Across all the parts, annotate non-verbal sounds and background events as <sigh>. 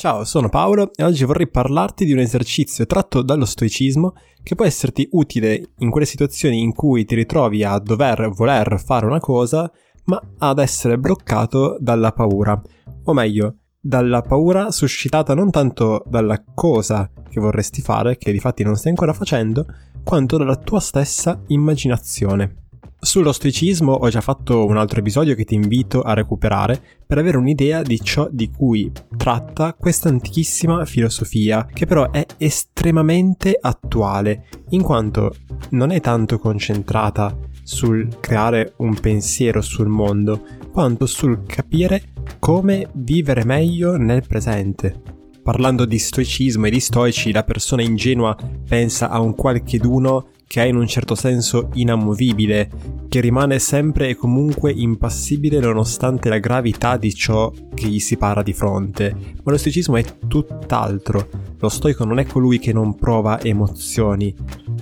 Ciao, sono Paolo e oggi vorrei parlarti di un esercizio tratto dallo stoicismo che può esserti utile in quelle situazioni in cui ti ritrovi a dover voler fare una cosa, ma ad essere bloccato dalla paura. O meglio, dalla paura suscitata non tanto dalla cosa che vorresti fare, che di fatti non stai ancora facendo, quanto dalla tua stessa immaginazione. Sullo stoicismo ho già fatto un altro episodio che ti invito a recuperare per avere un'idea di ciò di cui tratta questa antichissima filosofia, che però è estremamente attuale, in quanto non è tanto concentrata sul creare un pensiero sul mondo, quanto sul capire come vivere meglio nel presente. Parlando di stoicismo e di stoici, la persona ingenua pensa a un qualcheduno che è in un certo senso inamovibile, che rimane sempre e comunque impassibile nonostante la gravità di ciò che gli si para di fronte. Ma lo stoicismo è tutt'altro. Lo stoico non è colui che non prova emozioni,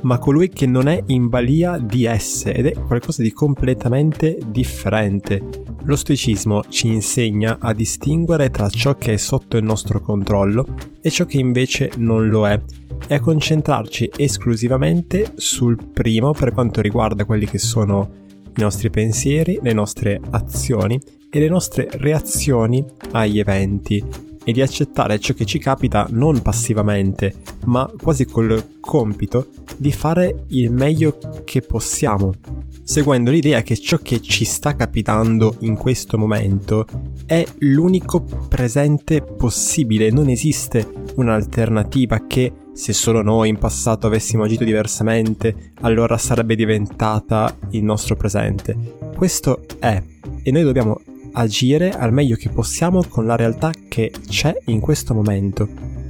ma colui che non è in balia di esse ed è qualcosa di completamente differente. Lo stoicismo ci insegna a distinguere tra ciò che è sotto il nostro controllo e ciò che invece non lo è e a concentrarci esclusivamente sul primo per quanto riguarda quelli che sono i nostri pensieri, le nostre azioni e le nostre reazioni agli eventi e di accettare ciò che ci capita non passivamente, ma quasi col compito di fare il meglio che possiamo, seguendo l'idea che ciò che ci sta capitando in questo momento è l'unico presente possibile, non esiste un'alternativa che se solo noi in passato avessimo agito diversamente, allora sarebbe diventata il nostro presente. Questo è, e noi dobbiamo agire al meglio che possiamo con la realtà che c'è in questo momento.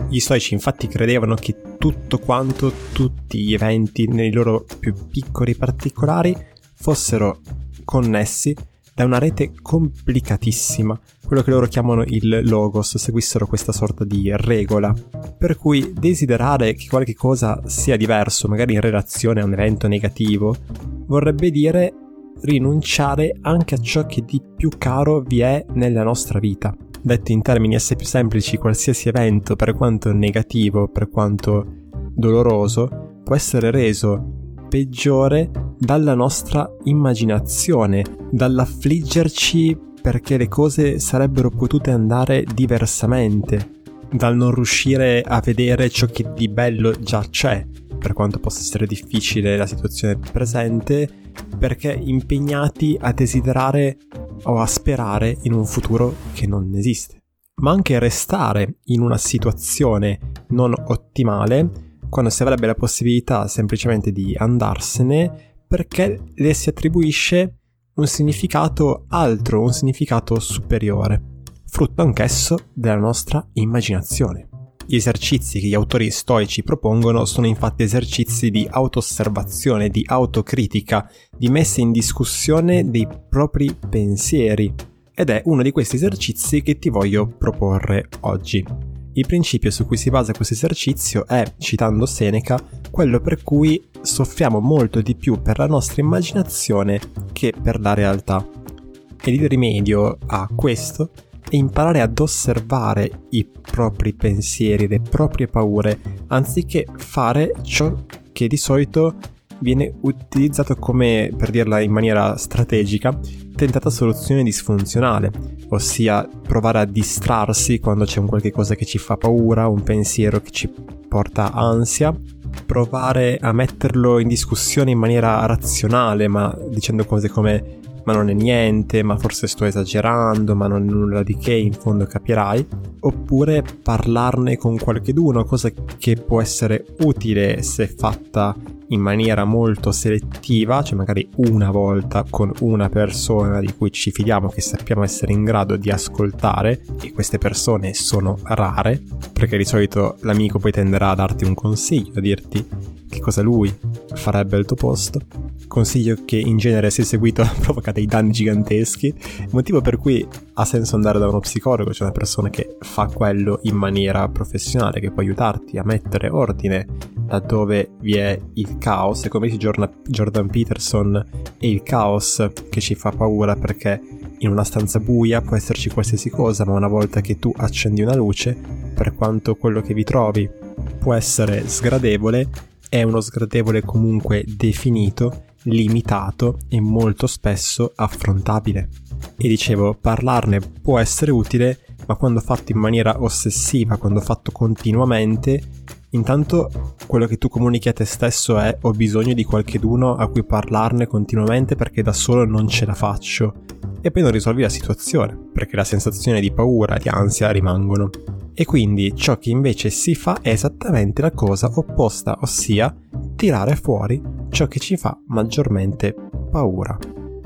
Gli stoici infatti credevano che tutto quanto, tutti gli eventi nei loro più piccoli particolari fossero connessi da una rete complicatissima, quello che loro chiamano il logos, seguissero questa sorta di regola, per cui desiderare che qualche cosa sia diverso, magari in relazione a un evento negativo, vorrebbe dire rinunciare anche a ciò che di più caro vi è nella nostra vita. Detto in termini assai più semplici, qualsiasi evento, per quanto negativo, per quanto doloroso, può essere reso peggiore dalla nostra immaginazione, dall'affliggerci perché le cose sarebbero potute andare diversamente, dal non riuscire a vedere ciò che di bello già c'è, per quanto possa essere difficile la situazione presente, perché impegnati a desiderare o a sperare in un futuro che non esiste. Ma anche restare in una situazione non ottimale quando si avrebbe la possibilità semplicemente di andarsene perché le si attribuisce un significato altro, un significato superiore, frutto anch'esso della nostra immaginazione. Gli esercizi che gli autori stoici propongono sono infatti esercizi di autoosservazione, di autocritica, di messa in discussione dei propri pensieri. Ed è uno di questi esercizi che ti voglio proporre oggi. Il principio su cui si basa questo esercizio è, citando Seneca, quello per cui soffriamo molto di più per la nostra immaginazione che per la realtà. E il rimedio a questo è imparare ad osservare i propri pensieri, le proprie paure, anziché fare ciò che di solito viene utilizzato come, per dirla in maniera strategica, tentata soluzione disfunzionale, ossia provare a distrarsi quando c'è un qualche cosa che ci fa paura, un pensiero che ci porta ansia, provare a metterlo in discussione in maniera razionale, ma dicendo cose come ma non è niente, ma forse sto esagerando, ma non è nulla di che, in fondo capirai, oppure parlarne con qualcheduno, cosa che può essere utile se fatta in maniera molto selettiva, cioè magari una volta con una persona di cui ci fidiamo che sappiamo essere in grado di ascoltare e queste persone sono rare, perché di solito l'amico poi tenderà a darti un consiglio, a dirti che cosa lui farebbe al tuo posto. Consiglio che in genere se seguito <laughs> provoca dei danni giganteschi, motivo per cui ha senso andare da uno psicologo, cioè una persona che fa quello in maniera professionale, che può aiutarti a mettere ordine laddove vi è il caos, e come dice Jordan Peterson, è il caos che ci fa paura perché in una stanza buia può esserci qualsiasi cosa, ma una volta che tu accendi una luce per quanto quello che vi trovi può essere sgradevole, è uno sgradevole comunque definito, limitato e molto spesso affrontabile. E dicevo, parlarne può essere utile, ma quando fatto in maniera ossessiva, quando fatto continuamente, intanto quello che tu comunichi a te stesso è ho bisogno di qualcheduno a cui parlarne continuamente perché da solo non ce la faccio. E poi non risolvi la situazione, perché la sensazione di paura, di ansia rimangono. E quindi ciò che invece si fa è esattamente la cosa opposta, ossia tirare fuori ciò che ci fa maggiormente paura.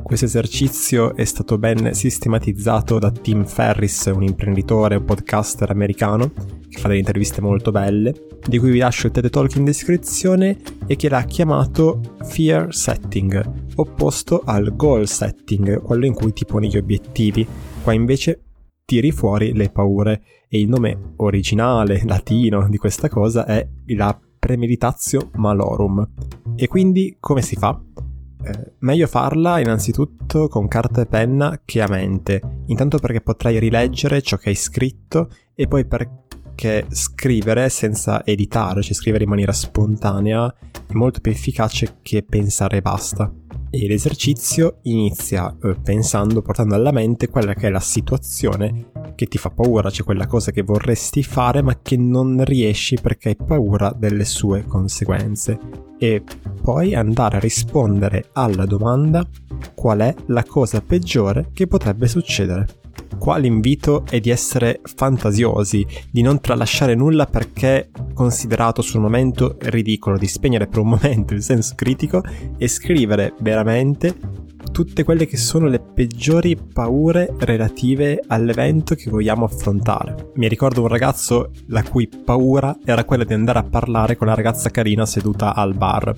Questo esercizio è stato ben sistematizzato da Tim Ferris, un imprenditore, un podcaster americano, che fa delle interviste molto belle, di cui vi lascio il TED Talk in descrizione e che l'ha chiamato Fear Setting, opposto al Goal Setting, quello in cui ti poni gli obiettivi. Qua invece tiri fuori le paure e il nome originale latino di questa cosa è la premeditatio malorum. E quindi come si fa? Eh, meglio farla innanzitutto con carta e penna che a mente, intanto perché potrai rileggere ciò che hai scritto e poi perché scrivere senza editare, cioè scrivere in maniera spontanea, è molto più efficace che pensare e basta e l'esercizio inizia eh, pensando, portando alla mente quella che è la situazione che ti fa paura, cioè quella cosa che vorresti fare ma che non riesci perché hai paura delle sue conseguenze. E poi andare a rispondere alla domanda qual è la cosa peggiore che potrebbe succedere. Qua l'invito è di essere fantasiosi, di non tralasciare nulla perché considerato sul momento ridicolo, di spegnere per un <laughs> momento il senso critico e scrivere veramente tutte quelle che sono le peggiori paure relative all'evento che vogliamo affrontare. Mi ricordo un ragazzo la cui paura era quella di andare a parlare con la ragazza carina seduta al bar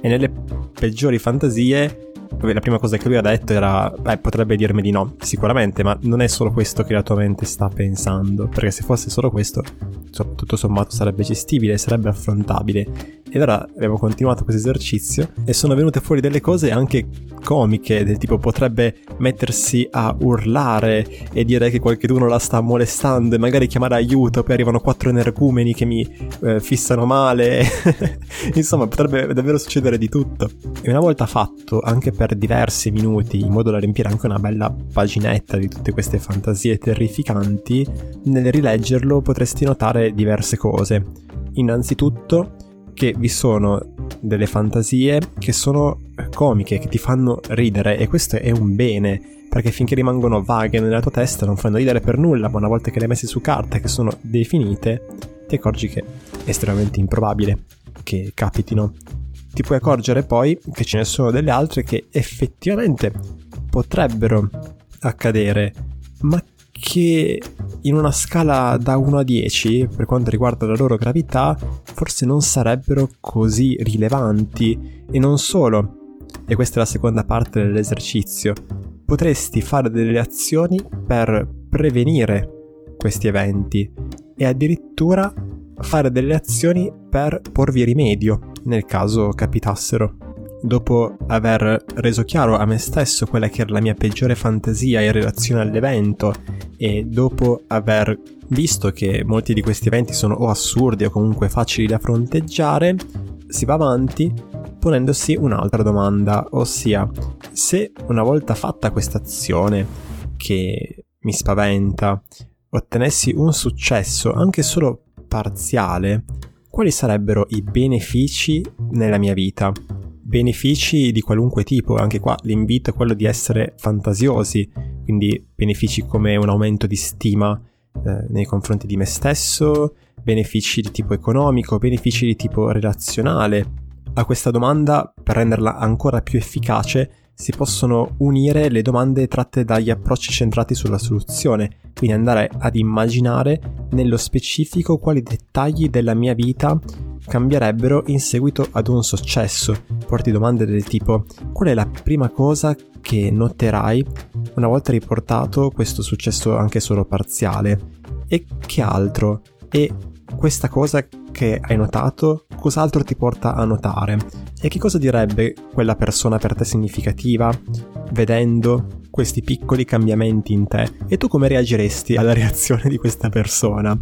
e nelle peggiori fantasie la prima cosa che lui ha detto era, beh, potrebbe dirmi di no, sicuramente, ma non è solo questo che la tua mente sta pensando, perché se fosse solo questo, tutto sommato sarebbe gestibile, sarebbe affrontabile. E allora abbiamo continuato questo esercizio e sono venute fuori delle cose anche comiche, del tipo potrebbe mettersi a urlare e dire che qualcuno la sta molestando e magari chiamare aiuto, poi arrivano quattro energumeni che mi eh, fissano male. <laughs> Insomma, potrebbe davvero succedere di tutto. E una volta fatto, anche per diversi minuti, in modo da riempire anche una bella paginetta di tutte queste fantasie terrificanti, nel rileggerlo potresti notare diverse cose. Innanzitutto, che vi sono delle fantasie che sono comiche, che ti fanno ridere e questo è un bene, perché finché rimangono vaghe nella tua testa non fanno ridere per nulla, ma una volta che le hai messe su carta, che sono definite, ti accorgi che è estremamente improbabile che capitino. Ti puoi accorgere poi che ce ne sono delle altre che effettivamente potrebbero accadere, ma che in una scala da 1 a 10, per quanto riguarda la loro gravità, forse non sarebbero così rilevanti. E non solo, e questa è la seconda parte dell'esercizio, potresti fare delle azioni per prevenire questi eventi e addirittura fare delle azioni per porvi rimedio nel caso capitassero. Dopo aver reso chiaro a me stesso quella che era la mia peggiore fantasia in relazione all'evento e dopo aver visto che molti di questi eventi sono o assurdi o comunque facili da fronteggiare, si va avanti ponendosi un'altra domanda, ossia se una volta fatta questa azione che mi spaventa, ottenessi un successo anche solo parziale, quali sarebbero i benefici nella mia vita? benefici di qualunque tipo, anche qua l'invito è quello di essere fantasiosi, quindi benefici come un aumento di stima eh, nei confronti di me stesso, benefici di tipo economico, benefici di tipo relazionale. A questa domanda, per renderla ancora più efficace, si possono unire le domande tratte dagli approcci centrati sulla soluzione, quindi andare ad immaginare nello specifico quali dettagli della mia vita cambierebbero in seguito ad un successo. Porti domande del tipo qual è la prima cosa che noterai una volta riportato questo successo anche solo parziale? E che altro? E questa cosa che hai notato, cos'altro ti porta a notare? E che cosa direbbe quella persona per te significativa vedendo questi piccoli cambiamenti in te? E tu come reagiresti alla <laughs> reazione di questa persona?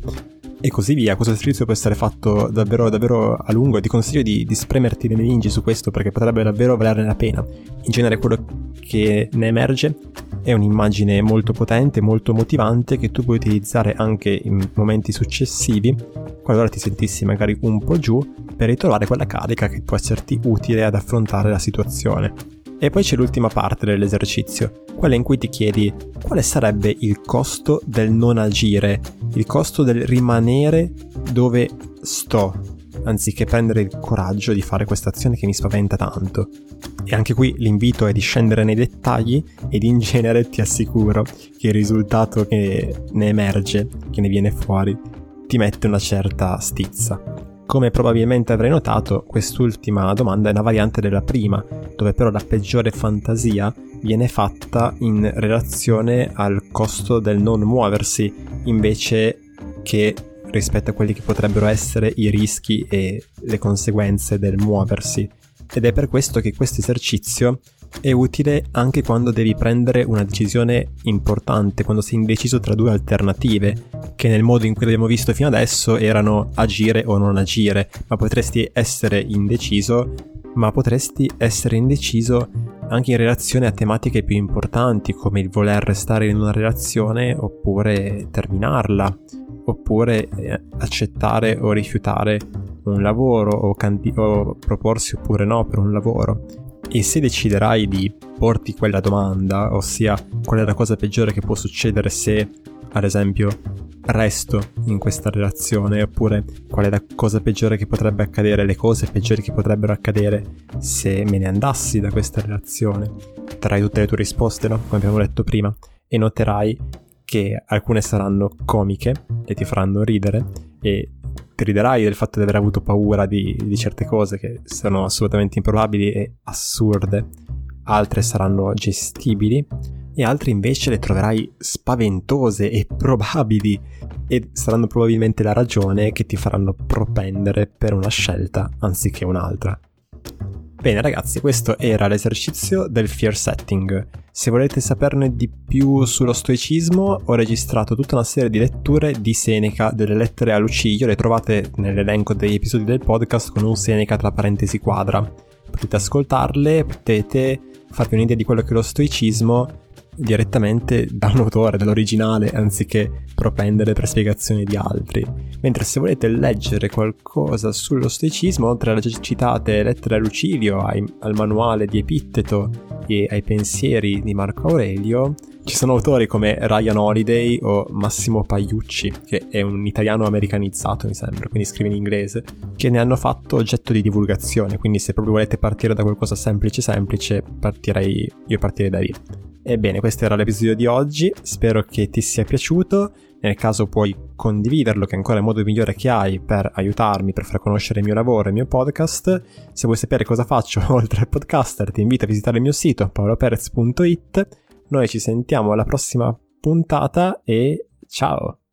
e così via. Questo esercizio può essere fatto davvero, davvero a lungo e ti consiglio di, di spremerti le meningi su questo perché potrebbe davvero valerne la pena. In genere quello che ne emerge è un'immagine molto potente, molto motivante che tu puoi utilizzare anche in momenti successivi, qualora ti sentissi magari un po' giù, per ritrovare quella carica che può esserti utile ad affrontare la situazione. E poi c'è l'ultima parte dell'esercizio, quella in cui ti chiedi quale sarebbe il costo del non agire, il costo del rimanere dove sto, anziché prendere il coraggio di fare questa azione che mi spaventa tanto. E anche qui l'invito è di scendere nei dettagli ed in genere ti assicuro che il risultato che ne emerge, che ne viene fuori, ti mette una certa stizza. Come probabilmente avrai notato, quest'ultima domanda è una variante della prima, dove però la peggiore fantasia viene fatta in relazione al costo del non muoversi, invece che rispetto a quelli che potrebbero essere i rischi e le conseguenze del muoversi. Ed è per questo che questo esercizio è utile anche quando devi prendere una decisione importante, quando sei indeciso tra due alternative, che nel modo in cui l'abbiamo visto fino adesso erano agire o non agire, ma potresti essere indeciso, ma potresti essere indeciso anche in relazione a tematiche più importanti come il voler restare in una relazione oppure terminarla, oppure eh, accettare o rifiutare un lavoro o, candi- o proporsi oppure no per un lavoro. E se deciderai di porti quella domanda, ossia qual è la cosa peggiore che può succedere se, ad esempio, resto in questa relazione, oppure qual è la cosa peggiore che potrebbe accadere, le cose peggiori che potrebbero accadere se me ne andassi da questa relazione. Darai tutte le tue risposte, no? Come abbiamo detto prima, e noterai che alcune saranno comiche e ti faranno ridere e ti riderai del fatto di aver avuto paura di, di certe cose che sono assolutamente improbabili e assurde, altre saranno gestibili e altre invece le troverai spaventose e <laughs> probabili e saranno probabilmente la ragione che ti faranno propendere per una scelta anziché un'altra. Bene ragazzi, questo era l'esercizio del fear setting. Se volete saperne di più sullo stoicismo, ho registrato tutta una serie di letture di Seneca delle lettere a Luciglio, le trovate nell'elenco degli episodi del podcast con un Seneca tra parentesi quadra. Potete ascoltarle, potete farvi un'idea di quello che è lo stoicismo direttamente dall'autore, dall'originale, anziché propendere per spiegazioni di altri. Mentre se volete leggere qualcosa sullo stoicismo, oltre alle citate lettere a Lucilio, ai, al manuale di Epitteto e ai pensieri di Marco Aurelio, ci sono autori come Ryan Holiday o Massimo Pagliucci, che è un italiano americanizzato, mi sembra, quindi scrive in inglese, che ne hanno fatto oggetto di divulgazione, quindi se proprio volete partire da qualcosa semplice semplice, partirei, io partirei da lì. Ebbene, questo era l'episodio di oggi, spero che ti sia piaciuto, nel caso puoi condividerlo, che è ancora il modo migliore che hai per aiutarmi, per far conoscere il mio lavoro e il mio podcast. Se vuoi sapere cosa faccio <laughs> oltre al podcaster, ti invito a visitare il mio sito paoloperez.it. Noi ci sentiamo alla prossima puntata e ciao!